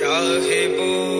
چاہے وہ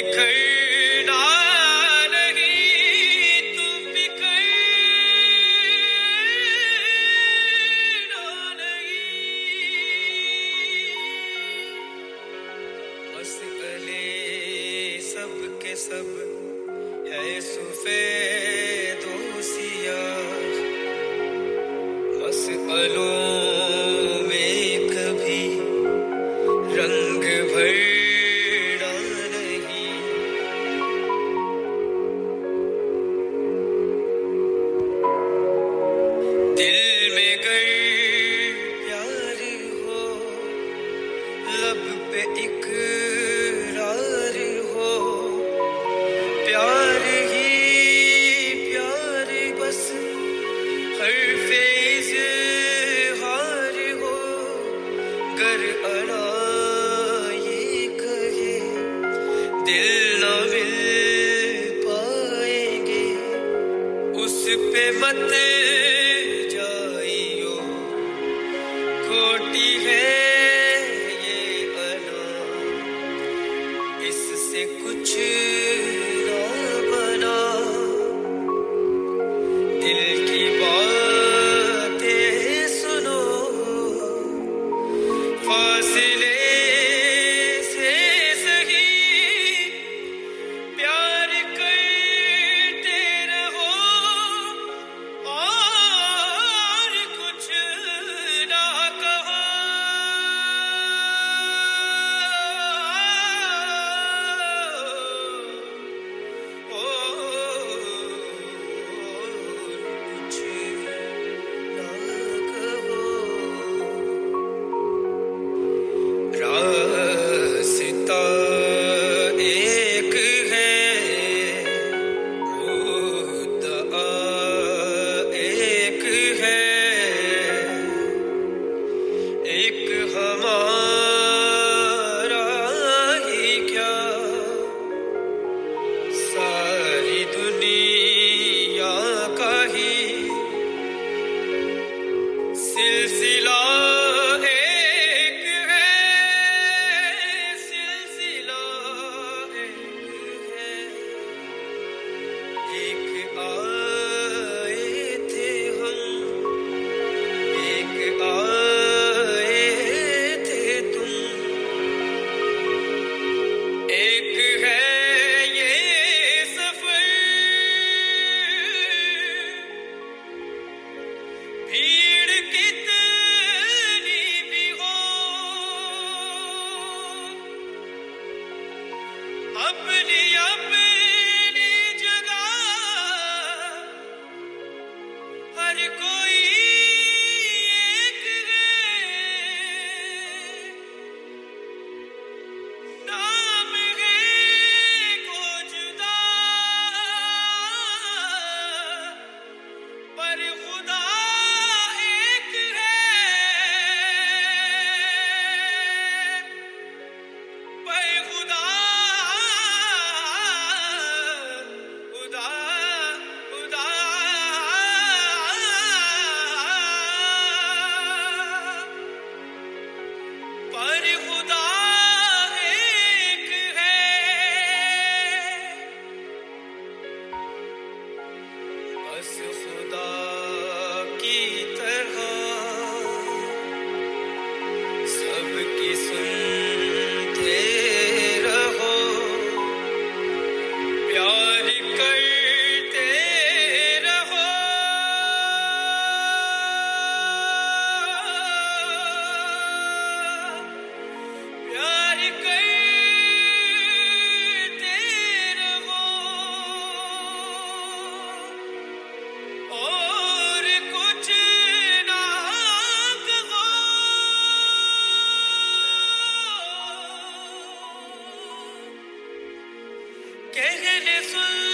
دکھائی دل نہ مل پائیں اس پہ مت جائیو۔ کھوٹی ہے یہ انا اس سے کچھ کتنے کی۔ کہنے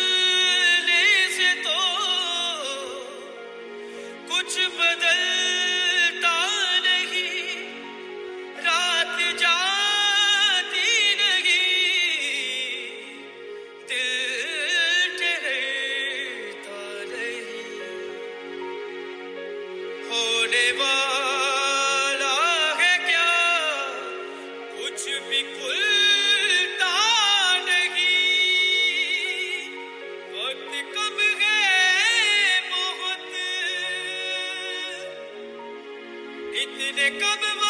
کب